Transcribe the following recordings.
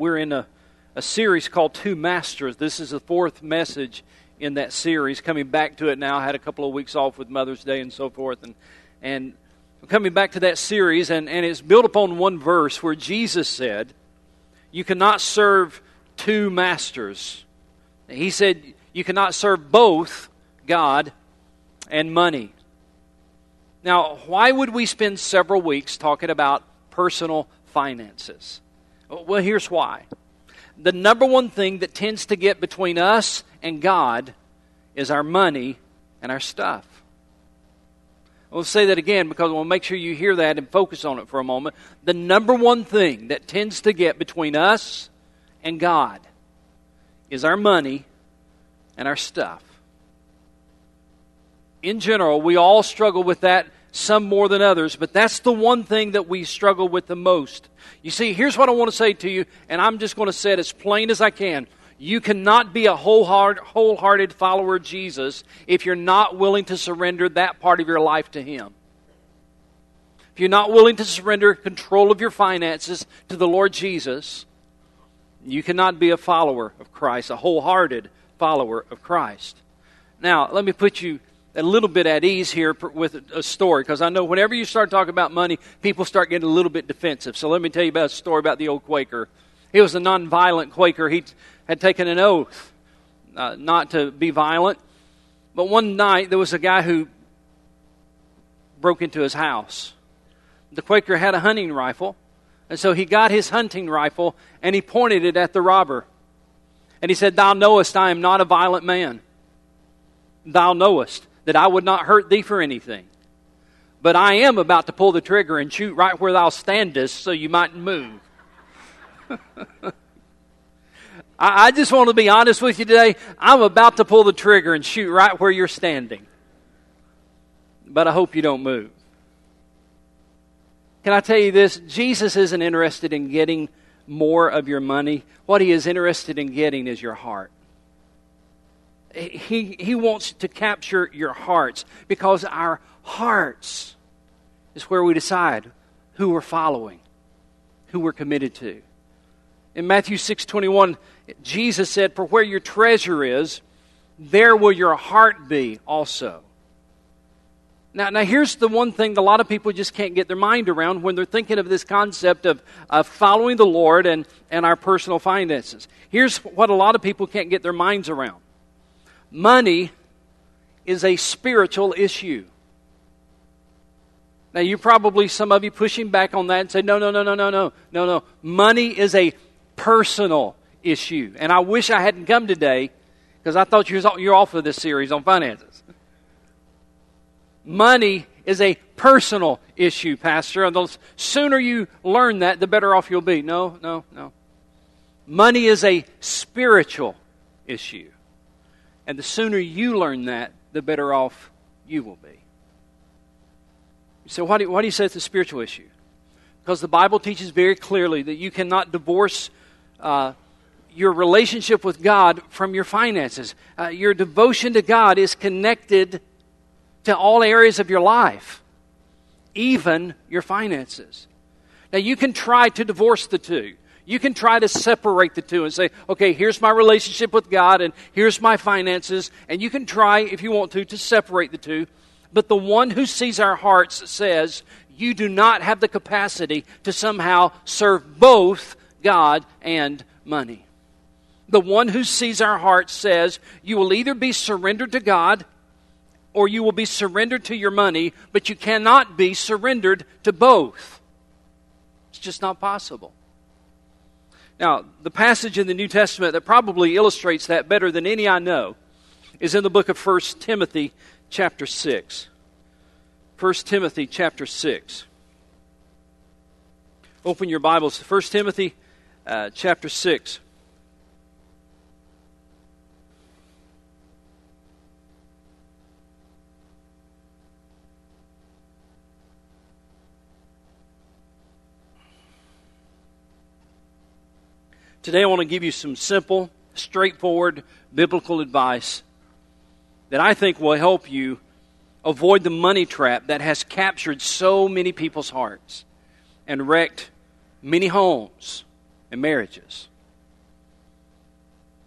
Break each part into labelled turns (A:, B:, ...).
A: we're in a, a series called Two Masters. This is the fourth message in that series. Coming back to it now, I had a couple of weeks off with Mother's Day and so forth, and and coming back to that series, and, and it's built upon one verse where Jesus said, "You cannot serve two masters." He said, "You cannot serve both God and money." Now, why would we spend several weeks talking about personal finances? Well, here's why. The number one thing that tends to get between us and God is our money and our stuff. I'll say that again because I want to make sure you hear that and focus on it for a moment. The number one thing that tends to get between us and God is our money and our stuff. In general, we all struggle with that some more than others, but that's the one thing that we struggle with the most. You see, here's what I want to say to you, and I'm just going to say it as plain as I can. You cannot be a wholehearted follower of Jesus if you're not willing to surrender that part of your life to Him. If you're not willing to surrender control of your finances to the Lord Jesus, you cannot be a follower of Christ, a wholehearted follower of Christ. Now, let me put you a little bit at ease here with a story because I know whenever you start talking about money, people start getting a little bit defensive. So let me tell you about a story about the old Quaker. He was a nonviolent Quaker. He had taken an oath uh, not to be violent. But one night there was a guy who broke into his house. The Quaker had a hunting rifle, and so he got his hunting rifle and he pointed it at the robber. And he said, Thou knowest I am not a violent man. Thou knowest that I would not hurt thee for anything. But I am about to pull the trigger and shoot right where thou standest so you mightn't move. I, I just want to be honest with you today. I'm about to pull the trigger and shoot right where you're standing. But I hope you don't move. Can I tell you this? Jesus isn't interested in getting more of your money. What he is interested in getting is your heart. He, he wants to capture your hearts because our hearts is where we decide who we're following, who we're committed to. In Matthew 6:21, Jesus said, "For where your treasure is, there will your heart be also." Now, now here's the one thing a lot of people just can't get their mind around when they're thinking of this concept of, of following the Lord and, and our personal finances. Here's what a lot of people can't get their minds around money is a spiritual issue. Now, you probably, some of you pushing back on that and say, no, no, no, no, no, no, no, no. Money is a personal issue. And I wish I hadn't come today because I thought you you're off of this series on finances. Money is a personal issue, Pastor. And the sooner you learn that, the better off you'll be. No, no, no. Money is a spiritual issue. And the sooner you learn that, the better off you will be. So, why do, why do you say it's a spiritual issue? Because the Bible teaches very clearly that you cannot divorce uh, your relationship with God from your finances. Uh, your devotion to God is connected to all areas of your life, even your finances. Now, you can try to divorce the two. You can try to separate the two and say, okay, here's my relationship with God and here's my finances. And you can try, if you want to, to separate the two. But the one who sees our hearts says, you do not have the capacity to somehow serve both God and money. The one who sees our hearts says, you will either be surrendered to God or you will be surrendered to your money, but you cannot be surrendered to both. It's just not possible. Now, the passage in the New Testament that probably illustrates that better than any I know is in the book of 1 Timothy, chapter 6. 1 Timothy, chapter 6. Open your Bibles to 1 Timothy, uh, chapter 6. Today, I want to give you some simple, straightforward biblical advice that I think will help you avoid the money trap that has captured so many people's hearts and wrecked many homes and marriages.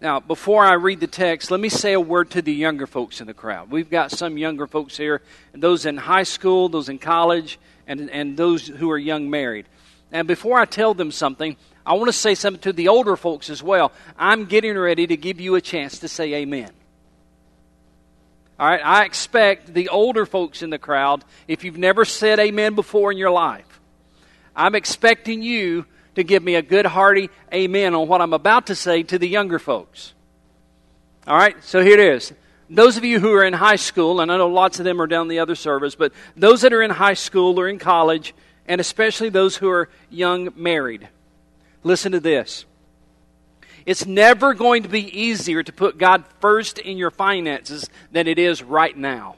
A: Now, before I read the text, let me say a word to the younger folks in the crowd. We've got some younger folks here, and those in high school, those in college, and, and those who are young married. And before I tell them something, I want to say something to the older folks as well. I'm getting ready to give you a chance to say amen. All right, I expect the older folks in the crowd, if you've never said amen before in your life, I'm expecting you to give me a good hearty amen on what I'm about to say to the younger folks. All right, so here it is. Those of you who are in high school, and I know lots of them are down the other service, but those that are in high school or in college, and especially those who are young married, listen to this. It's never going to be easier to put God first in your finances than it is right now.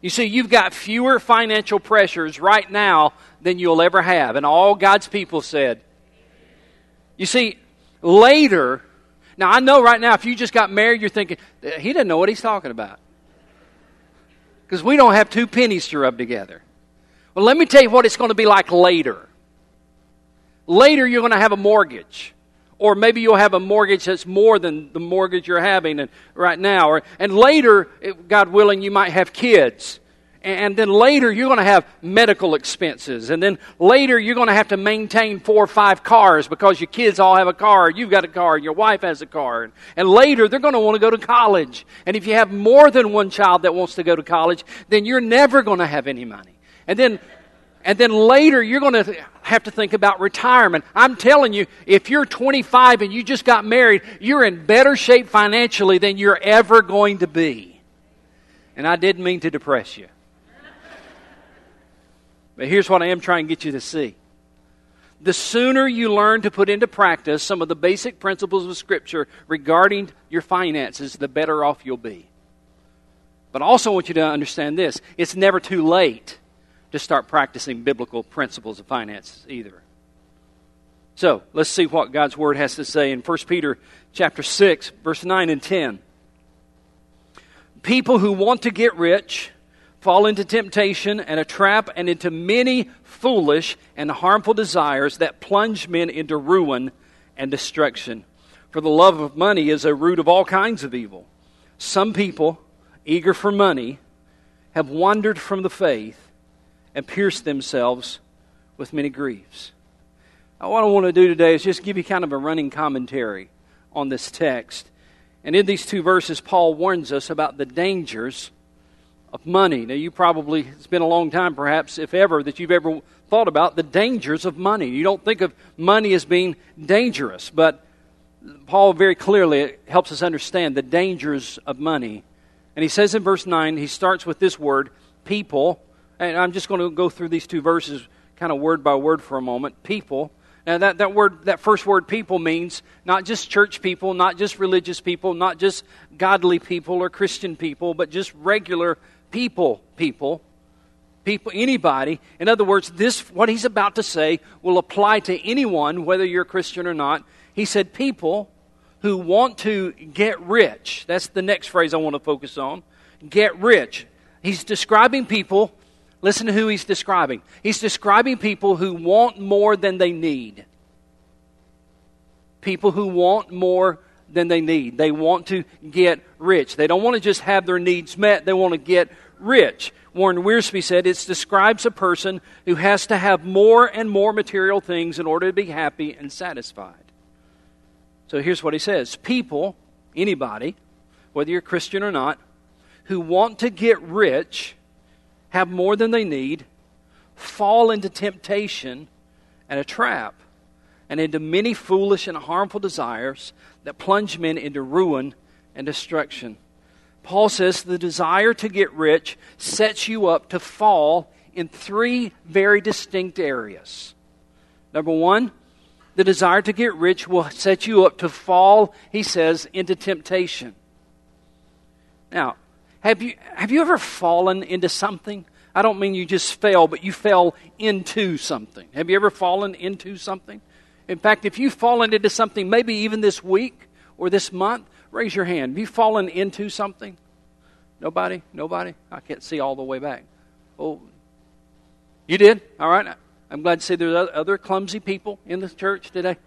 A: You see, you've got fewer financial pressures right now than you'll ever have. And all God's people said. You see, later, now I know right now if you just got married, you're thinking, he doesn't know what he's talking about. Because we don't have two pennies to rub together. Well, let me tell you what it's going to be like later. Later, you're going to have a mortgage. Or maybe you'll have a mortgage that's more than the mortgage you're having right now. Or, and later, God willing, you might have kids. And then later, you're going to have medical expenses. And then later, you're going to have to maintain four or five cars because your kids all have a car. You've got a car. Your wife has a car. And later, they're going to want to go to college. And if you have more than one child that wants to go to college, then you're never going to have any money. And then and then later you're going to have to think about retirement. I'm telling you, if you're 25 and you just got married, you're in better shape financially than you're ever going to be. And I didn't mean to depress you. But here's what I am trying to get you to see. The sooner you learn to put into practice some of the basic principles of Scripture regarding your finances, the better off you'll be. But I also want you to understand this it's never too late to start practicing biblical principles of finance either. So let's see what God's word has to say in 1 Peter chapter 6, verse 9 and 10. People who want to get rich fall into temptation and a trap and into many foolish and harmful desires that plunge men into ruin and destruction. For the love of money is a root of all kinds of evil. Some people, eager for money, have wandered from the faith and pierced themselves with many griefs. Now, what I want to do today is just give you kind of a running commentary on this text. And in these two verses, Paul warns us about the dangers of money. Now, you probably, it's been a long time perhaps, if ever, that you've ever thought about the dangers of money. You don't think of money as being dangerous, but Paul very clearly helps us understand the dangers of money. And he says in verse 9, he starts with this word, people, and I'm just going to go through these two verses kind of word by word for a moment. People. Now, that, that word, that first word, people, means not just church people, not just religious people, not just godly people or Christian people, but just regular people, people, people, anybody. In other words, this, what he's about to say, will apply to anyone, whether you're a Christian or not. He said, people who want to get rich. That's the next phrase I want to focus on. Get rich. He's describing people Listen to who he's describing. He's describing people who want more than they need. People who want more than they need. They want to get rich. They don't want to just have their needs met, they want to get rich. Warren Wiersbe said it describes a person who has to have more and more material things in order to be happy and satisfied. So here's what he says People, anybody, whether you're Christian or not, who want to get rich have more than they need, fall into temptation and a trap, and into many foolish and harmful desires that plunge men into ruin and destruction. Paul says the desire to get rich sets you up to fall in three very distinct areas. Number one, the desire to get rich will set you up to fall, he says, into temptation. Now, have you, have you ever fallen into something? I don't mean you just fell, but you fell into something. Have you ever fallen into something? In fact, if you've fallen into something, maybe even this week or this month, raise your hand. Have you fallen into something? Nobody? Nobody? I can't see all the way back. Oh, you did? All right. I'm glad to say there's other clumsy people in the church today.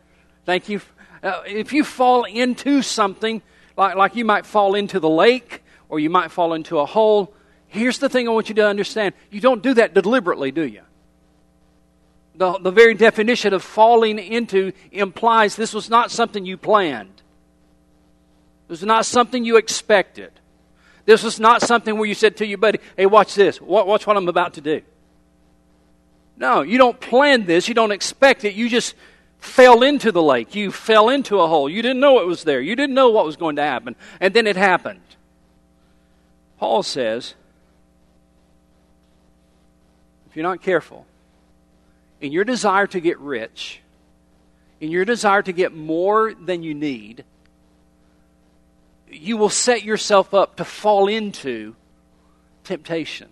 A: Thank you. Uh, if you fall into something, like, like you might fall into the lake or you might fall into a hole, here's the thing I want you to understand. You don't do that deliberately, do you? The, the very definition of falling into implies this was not something you planned. This was not something you expected. This was not something where you said to your buddy, hey, watch this. Watch what I'm about to do. No, you don't plan this. You don't expect it. You just fell into the lake. You fell into a hole. You didn't know it was there. You didn't know what was going to happen. And then it happened. Paul says, if you're not careful, in your desire to get rich, in your desire to get more than you need, you will set yourself up to fall into temptation.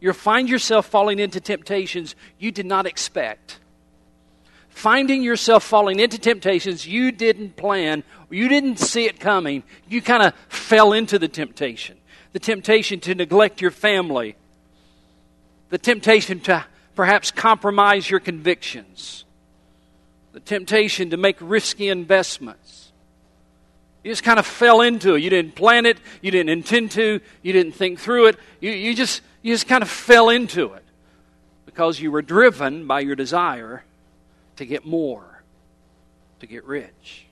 A: You'll find yourself falling into temptations you did not expect. Finding yourself falling into temptations you didn't plan, you didn't see it coming, you kind of fell into the temptation. The temptation to neglect your family, the temptation to perhaps compromise your convictions, the temptation to make risky investments. You just kind of fell into it. You didn't plan it, you didn't intend to, you didn't think through it. You, you just you just kind of fell into it because you were driven by your desire to get more, to get rich.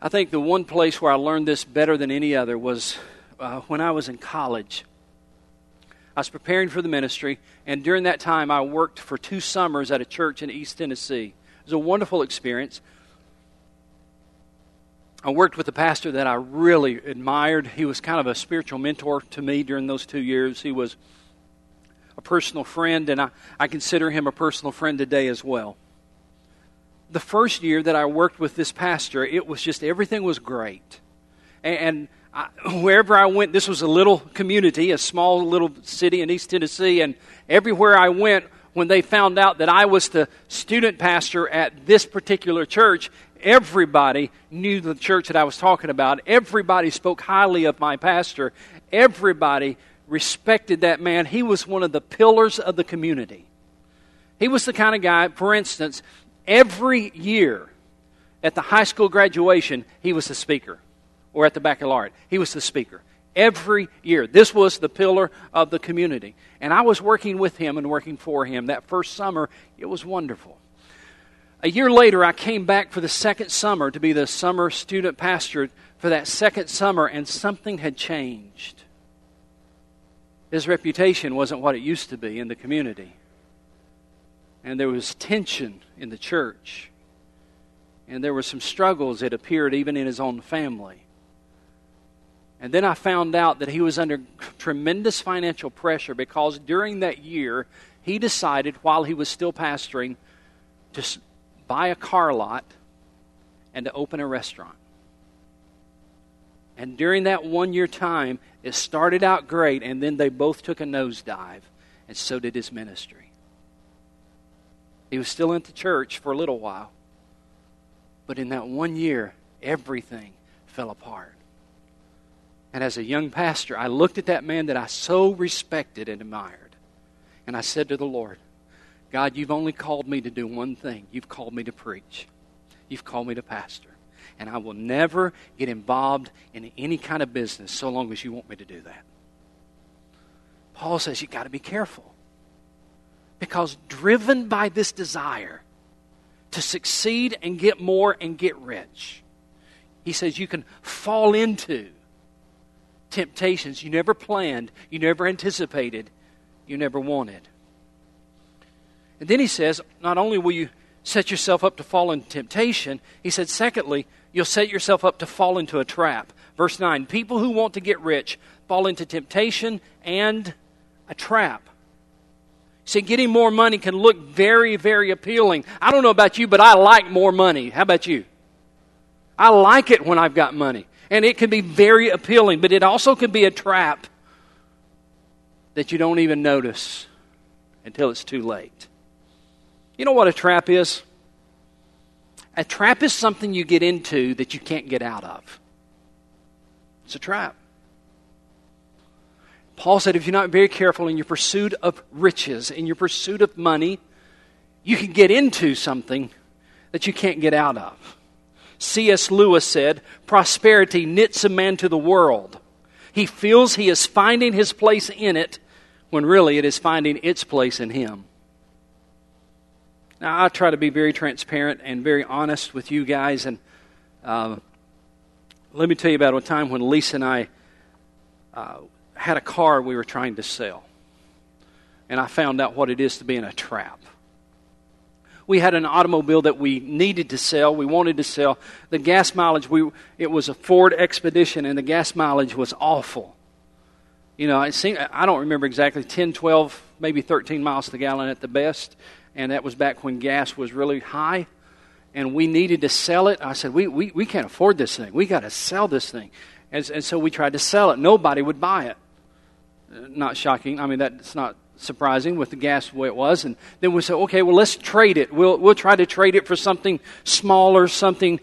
A: I think the one place where I learned this better than any other was uh, when I was in college. I was preparing for the ministry, and during that time, I worked for two summers at a church in East Tennessee. It was a wonderful experience. I worked with a pastor that I really admired. He was kind of a spiritual mentor to me during those two years. He was a personal friend, and I, I consider him a personal friend today as well. The first year that I worked with this pastor, it was just everything was great. And, and I, wherever I went, this was a little community, a small little city in East Tennessee, and everywhere I went, when they found out that I was the student pastor at this particular church, Everybody knew the church that I was talking about. Everybody spoke highly of my pastor. Everybody respected that man. He was one of the pillars of the community. He was the kind of guy, for instance, every year at the high school graduation, he was the speaker, or at the baccalaureate, he was the speaker. Every year. This was the pillar of the community. And I was working with him and working for him. That first summer, it was wonderful. A year later, I came back for the second summer to be the summer student pastor for that second summer, and something had changed. His reputation wasn't what it used to be in the community. And there was tension in the church. And there were some struggles it appeared even in his own family. And then I found out that he was under tremendous financial pressure because during that year, he decided while he was still pastoring to buy a car lot and to open a restaurant. And during that one year time, it started out great, and then they both took a nosedive, and so did his ministry. He was still in the church for a little while, but in that one year, everything fell apart. And as a young pastor, I looked at that man that I so respected and admired, and I said to the Lord, God, you've only called me to do one thing. You've called me to preach. You've called me to pastor. And I will never get involved in any kind of business so long as you want me to do that. Paul says you've got to be careful. Because driven by this desire to succeed and get more and get rich, he says you can fall into temptations you never planned, you never anticipated, you never wanted. And then he says, not only will you set yourself up to fall into temptation, he said, secondly, you'll set yourself up to fall into a trap. Verse 9 People who want to get rich fall into temptation and a trap. See, getting more money can look very, very appealing. I don't know about you, but I like more money. How about you? I like it when I've got money. And it can be very appealing, but it also can be a trap that you don't even notice until it's too late. You know what a trap is? A trap is something you get into that you can't get out of. It's a trap. Paul said if you're not very careful in your pursuit of riches, in your pursuit of money, you can get into something that you can't get out of. C.S. Lewis said, Prosperity knits a man to the world. He feels he is finding his place in it when really it is finding its place in him. Now, I try to be very transparent and very honest with you guys, and uh, let me tell you about a time when Lisa and I uh, had a car we were trying to sell, and I found out what it is to be in a trap we had an automobile that we needed to sell, we wanted to sell. The gas mileage, we, it was a Ford Expedition, and the gas mileage was awful. You know, it seemed, I don't remember exactly, 10, 12, maybe 13 miles to the gallon at the best. And that was back when gas was really high. And we needed to sell it. I said, we, we, we can't afford this thing. We got to sell this thing. And, and so we tried to sell it. Nobody would buy it. Uh, not shocking. I mean, that's not surprising with the gas the way it was. And then we said, okay, well, let's trade it. We'll, we'll try to trade it for something smaller, something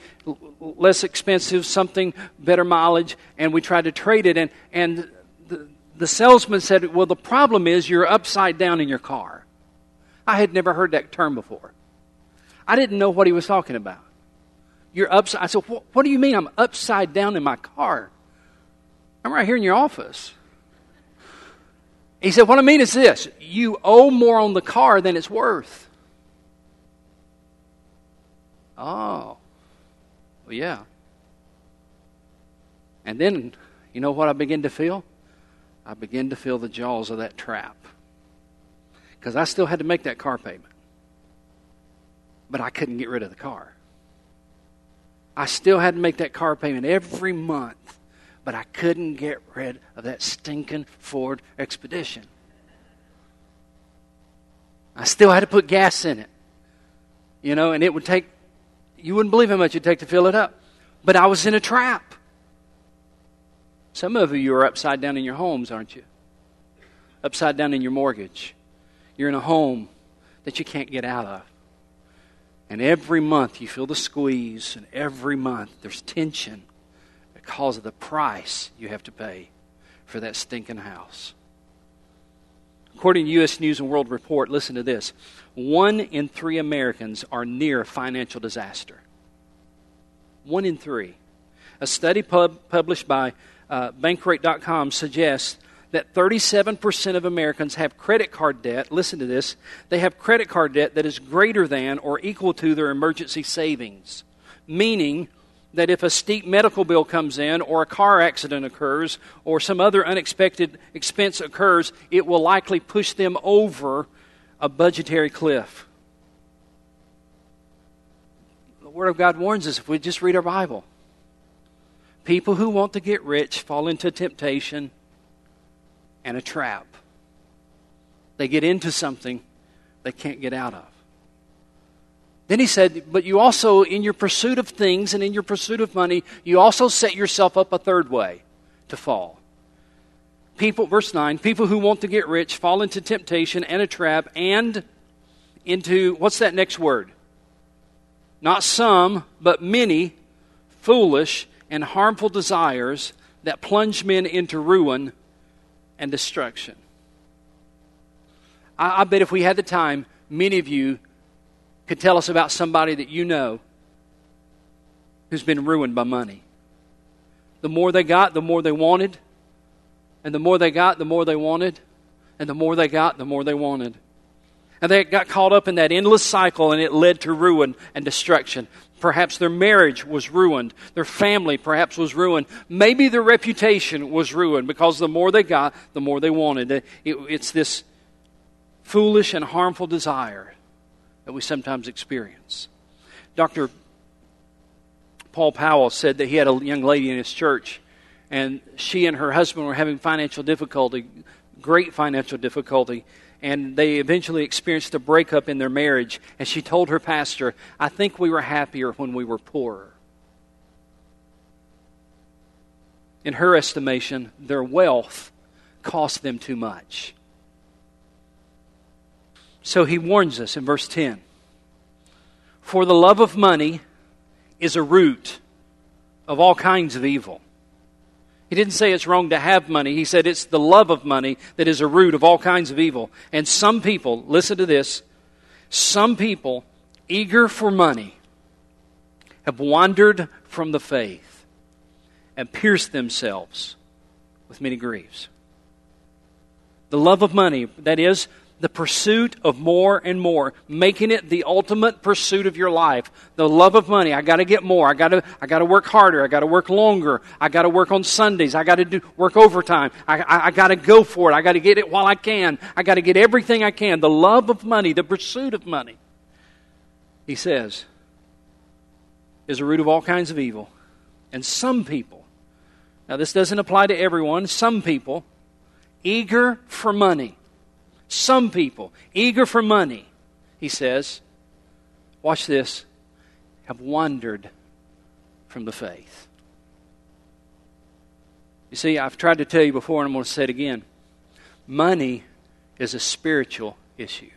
A: less expensive, something better mileage. And we tried to trade it. And, and the, the salesman said, well, the problem is you're upside down in your car. I had never heard that term before. I didn't know what he was talking about. You're upside. I said, what do you mean I'm upside down in my car? I'm right here in your office. He said, What I mean is this you owe more on the car than it's worth. Oh, well, yeah. And then, you know what I begin to feel? I begin to feel the jaws of that trap. Because I still had to make that car payment. But I couldn't get rid of the car. I still had to make that car payment every month but I couldn't get rid of that stinking Ford Expedition. I still had to put gas in it. You know, and it would take, you wouldn't believe how much it'd take to fill it up. But I was in a trap. Some of you are upside down in your homes, aren't you? Upside down in your mortgage. You're in a home that you can't get out of. And every month you feel the squeeze, and every month there's tension because of the price you have to pay for that stinking house. According to U.S. News and World Report, listen to this one in three Americans are near financial disaster. One in three. A study pub- published by uh, Bankrate.com suggests that 37% of Americans have credit card debt. Listen to this. They have credit card debt that is greater than or equal to their emergency savings, meaning that if a steep medical bill comes in, or a car accident occurs, or some other unexpected expense occurs, it will likely push them over a budgetary cliff. The Word of God warns us if we just read our Bible. People who want to get rich fall into temptation and a trap. They get into something they can't get out of. Then he said, But you also, in your pursuit of things and in your pursuit of money, you also set yourself up a third way to fall. People, verse 9, people who want to get rich fall into temptation and a trap and into, what's that next word? Not some, but many foolish and harmful desires that plunge men into ruin and destruction. I, I bet if we had the time, many of you could tell us about somebody that you know who's been ruined by money. The more they got, the more they wanted. And the more they got, the more they wanted. And the more they got, the more they wanted. And they got caught up in that endless cycle and it led to ruin and destruction. Perhaps their marriage was ruined. Their family perhaps was ruined. Maybe their reputation was ruined because the more they got, the more they wanted. It, it's this foolish and harmful desire that we sometimes experience. Dr. Paul Powell said that he had a young lady in his church, and she and her husband were having financial difficulty, great financial difficulty, and they eventually experienced a breakup in their marriage. And she told her pastor, I think we were happier when we were poorer. In her estimation, their wealth cost them too much. So he warns us in verse 10 For the love of money is a root of all kinds of evil. He didn't say it's wrong to have money. He said it's the love of money that is a root of all kinds of evil. And some people, listen to this, some people eager for money have wandered from the faith and pierced themselves with many griefs. The love of money, that is, the pursuit of more and more, making it the ultimate pursuit of your life. The love of money. I got to get more. I got to I got to work harder. I got to work longer. I got to work on Sundays. I got to do work overtime. I, I, I got to go for it. I got to get it while I can. I got to get everything I can. The love of money, the pursuit of money. He says, is a root of all kinds of evil. And some people, now this doesn't apply to everyone, some people, eager for money some people, eager for money, he says, watch this, have wandered from the faith. You see, I've tried to tell you before, and I'm going to say it again. Money is a spiritual issue.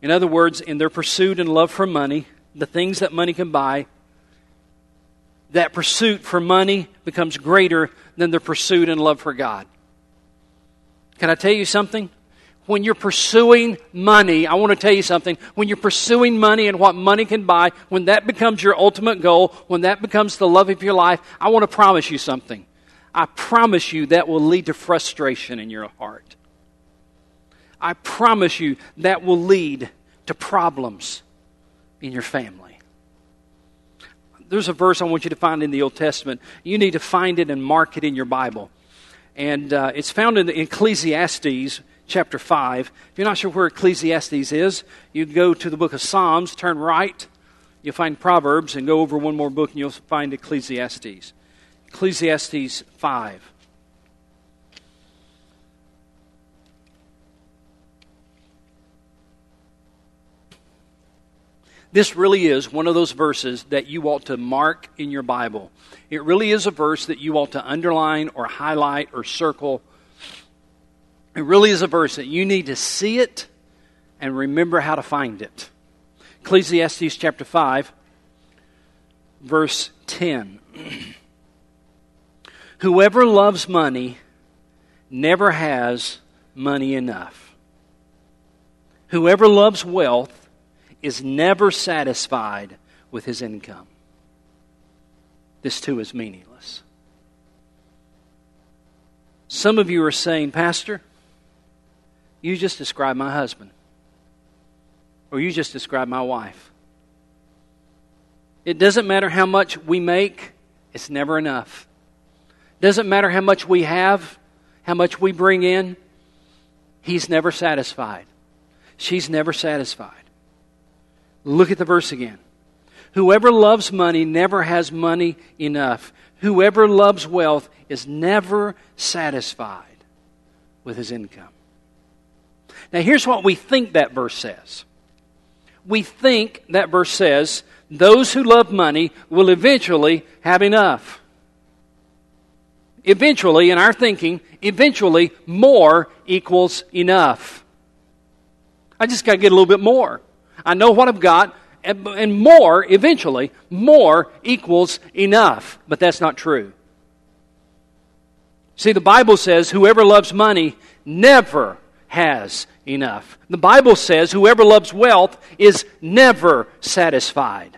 A: In other words, in their pursuit and love for money, the things that money can buy, that pursuit for money becomes greater than their pursuit and love for God. Can I tell you something? When you're pursuing money, I want to tell you something. When you're pursuing money and what money can buy, when that becomes your ultimate goal, when that becomes the love of your life, I want to promise you something. I promise you that will lead to frustration in your heart. I promise you that will lead to problems in your family. There's a verse I want you to find in the Old Testament. You need to find it and mark it in your Bible and uh, it's found in Ecclesiastes chapter 5. If you're not sure where Ecclesiastes is, you go to the book of Psalms, turn right, you'll find Proverbs, and go over one more book and you'll find Ecclesiastes. Ecclesiastes 5. This really is one of those verses that you ought to mark in your Bible. It really is a verse that you ought to underline or highlight or circle. It really is a verse that you need to see it and remember how to find it. Ecclesiastes chapter 5, verse 10. Whoever loves money never has money enough. Whoever loves wealth is never satisfied with his income. This too is meaningless. Some of you are saying, Pastor, you just described my husband, or you just described my wife. It doesn't matter how much we make, it's never enough. Doesn't matter how much we have, how much we bring in, he's never satisfied. She's never satisfied. Look at the verse again. Whoever loves money never has money enough. Whoever loves wealth is never satisfied with his income. Now, here's what we think that verse says. We think that verse says those who love money will eventually have enough. Eventually, in our thinking, eventually more equals enough. I just got to get a little bit more. I know what I've got, and, and more, eventually, more equals enough. But that's not true. See, the Bible says whoever loves money never has enough. The Bible says whoever loves wealth is never satisfied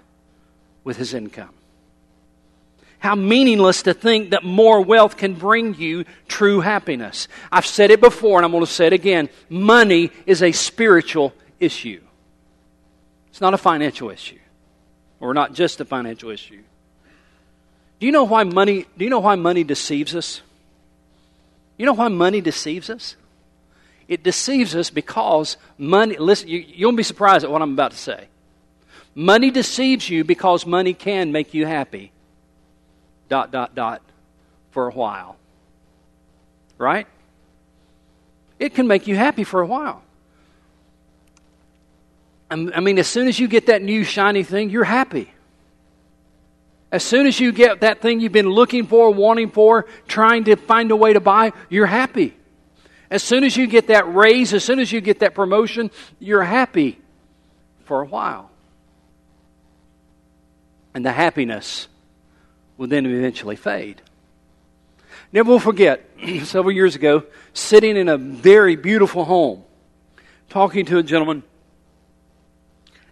A: with his income. How meaningless to think that more wealth can bring you true happiness. I've said it before and I'm going to say it again. Money is a spiritual issue. It's not a financial issue, or not just a financial issue. Do you know why money? Do you know why money deceives us? You know why money deceives us? It deceives us because money. Listen, you, you won't be surprised at what I'm about to say. Money deceives you because money can make you happy. Dot dot dot, for a while. Right? It can make you happy for a while. I mean, as soon as you get that new shiny thing, you're happy. As soon as you get that thing you've been looking for, wanting for, trying to find a way to buy, you're happy. As soon as you get that raise, as soon as you get that promotion, you're happy for a while. And the happiness will then eventually fade. Never will forget, several years ago, sitting in a very beautiful home, talking to a gentleman,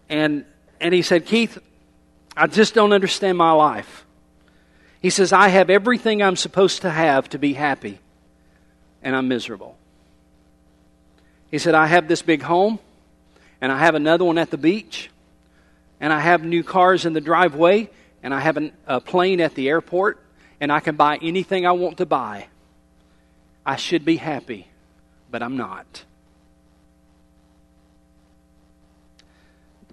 A: and, and he said, Keith, I just don't understand my life. He says, I have everything I'm supposed to have to be happy, and I'm miserable. He said, I have this big home, and I have another one at the beach, and I have new cars in the driveway, and I have an, a plane at the airport, and I can buy anything I want to buy. I should be happy, but I'm not.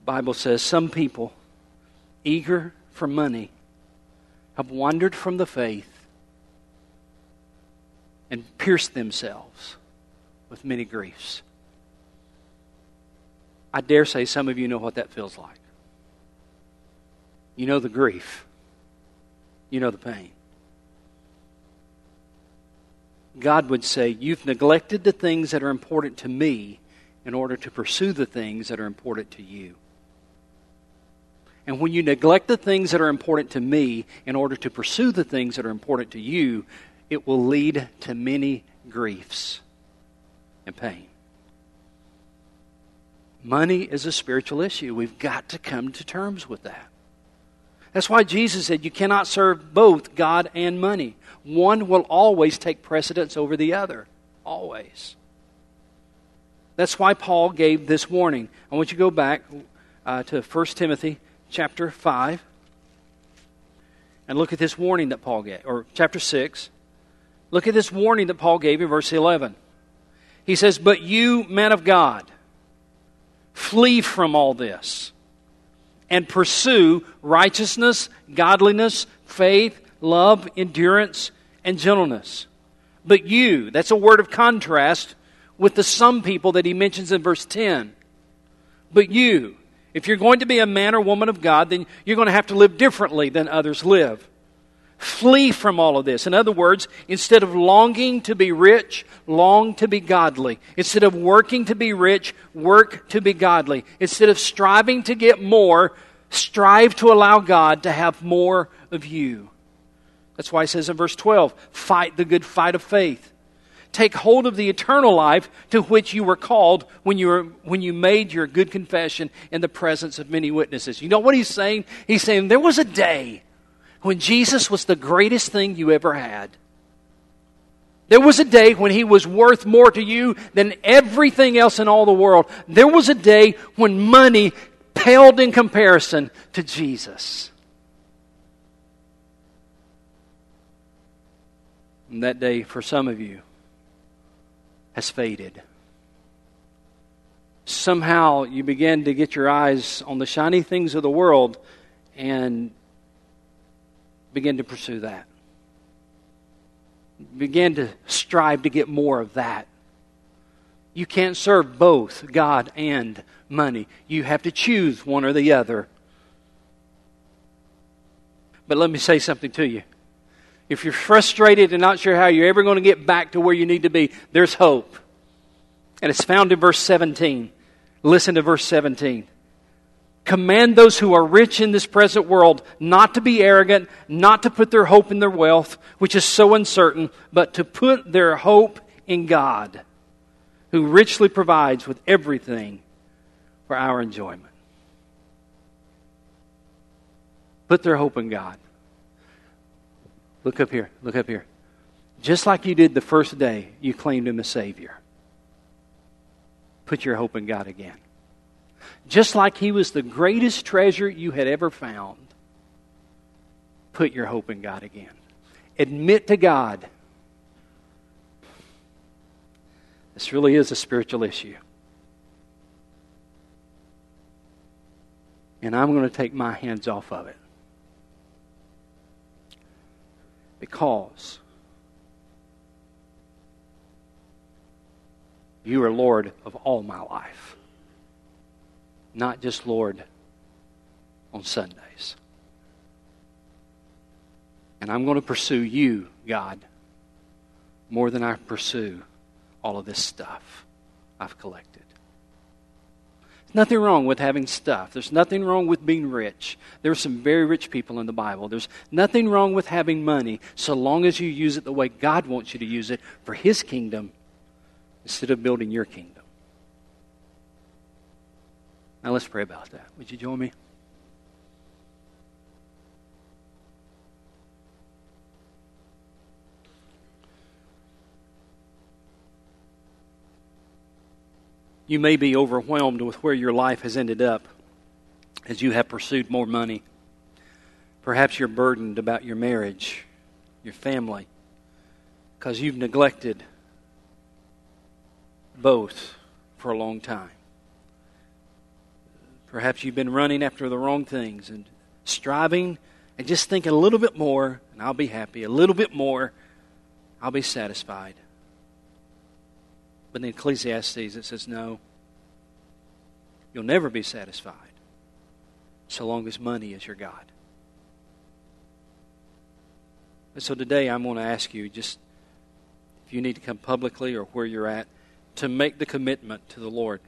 A: Bible says some people, eager for money, have wandered from the faith and pierced themselves with many griefs. I dare say some of you know what that feels like. You know the grief, you know the pain. God would say, You've neglected the things that are important to me in order to pursue the things that are important to you. And when you neglect the things that are important to me in order to pursue the things that are important to you, it will lead to many griefs and pain. Money is a spiritual issue. We've got to come to terms with that. That's why Jesus said you cannot serve both God and money. One will always take precedence over the other. Always. That's why Paul gave this warning. I want you to go back uh, to 1 Timothy chapter 5 and look at this warning that Paul gave, or chapter 6. Look at this warning that Paul gave in verse 11. He says, But you, men of God, flee from all this and pursue righteousness, godliness, faith, love, endurance, and gentleness. But you, that's a word of contrast with the some people that he mentions in verse 10. But you, if you're going to be a man or woman of God, then you're going to have to live differently than others live. Flee from all of this. In other words, instead of longing to be rich, long to be godly. Instead of working to be rich, work to be godly. Instead of striving to get more, strive to allow God to have more of you. That's why he says in verse 12, fight the good fight of faith. Take hold of the eternal life to which you were called when you, were, when you made your good confession in the presence of many witnesses. You know what he's saying? He's saying there was a day when Jesus was the greatest thing you ever had. There was a day when he was worth more to you than everything else in all the world. There was a day when money paled in comparison to Jesus. And that day, for some of you, has faded. Somehow you begin to get your eyes on the shiny things of the world and begin to pursue that. Begin to strive to get more of that. You can't serve both God and money. You have to choose one or the other. But let me say something to you. If you're frustrated and not sure how you're ever going to get back to where you need to be, there's hope. And it's found in verse 17. Listen to verse 17. Command those who are rich in this present world not to be arrogant, not to put their hope in their wealth, which is so uncertain, but to put their hope in God, who richly provides with everything for our enjoyment. Put their hope in God. Look up here. Look up here. Just like you did the first day you claimed Him as Savior, put your hope in God again. Just like He was the greatest treasure you had ever found, put your hope in God again. Admit to God this really is a spiritual issue. And I'm going to take my hands off of it. Because you are Lord of all my life, not just Lord on Sundays. And I'm going to pursue you, God, more than I pursue all of this stuff I've collected. Nothing wrong with having stuff. There's nothing wrong with being rich. There are some very rich people in the Bible. There's nothing wrong with having money so long as you use it the way God wants you to use it for His kingdom instead of building your kingdom. Now let's pray about that. Would you join me? You may be overwhelmed with where your life has ended up as you have pursued more money. Perhaps you're burdened about your marriage, your family, because you've neglected both for a long time. Perhaps you've been running after the wrong things and striving and just thinking a little bit more and I'll be happy, a little bit more, I'll be satisfied. But in Ecclesiastes, it says, no, you'll never be satisfied so long as money is your God. And so today I'm going to ask you just if you need to come publicly or where you're at to make the commitment to the Lord.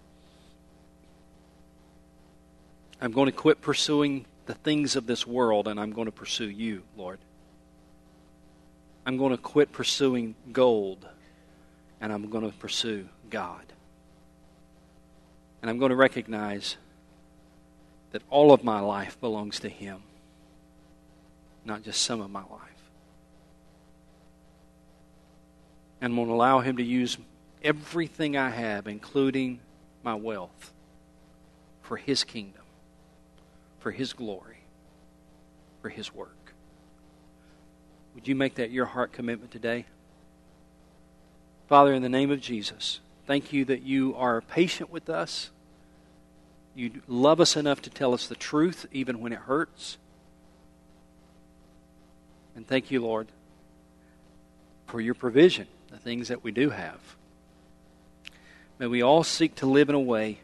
A: I'm going to quit pursuing the things of this world and I'm going to pursue you, Lord. I'm going to quit pursuing gold and I'm going to pursue God. And I'm going to recognize that all of my life belongs to Him, not just some of my life. And I'm going to allow Him to use everything I have, including my wealth, for His kingdom, for His glory, for His work. Would you make that your heart commitment today? Father, in the name of Jesus, thank you that you are patient with us. You love us enough to tell us the truth even when it hurts. And thank you, Lord, for your provision, the things that we do have. May we all seek to live in a way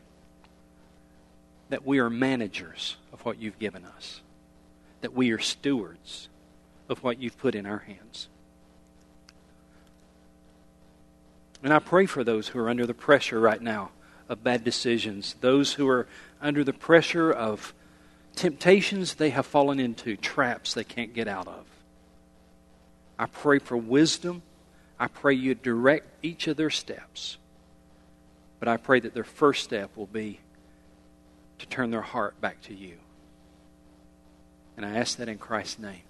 A: that we are managers of what you've given us, that we are stewards of what you've put in our hands. And I pray for those who are under the pressure right now of bad decisions, those who are under the pressure of temptations they have fallen into, traps they can't get out of. I pray for wisdom. I pray you direct each of their steps. But I pray that their first step will be to turn their heart back to you. And I ask that in Christ's name.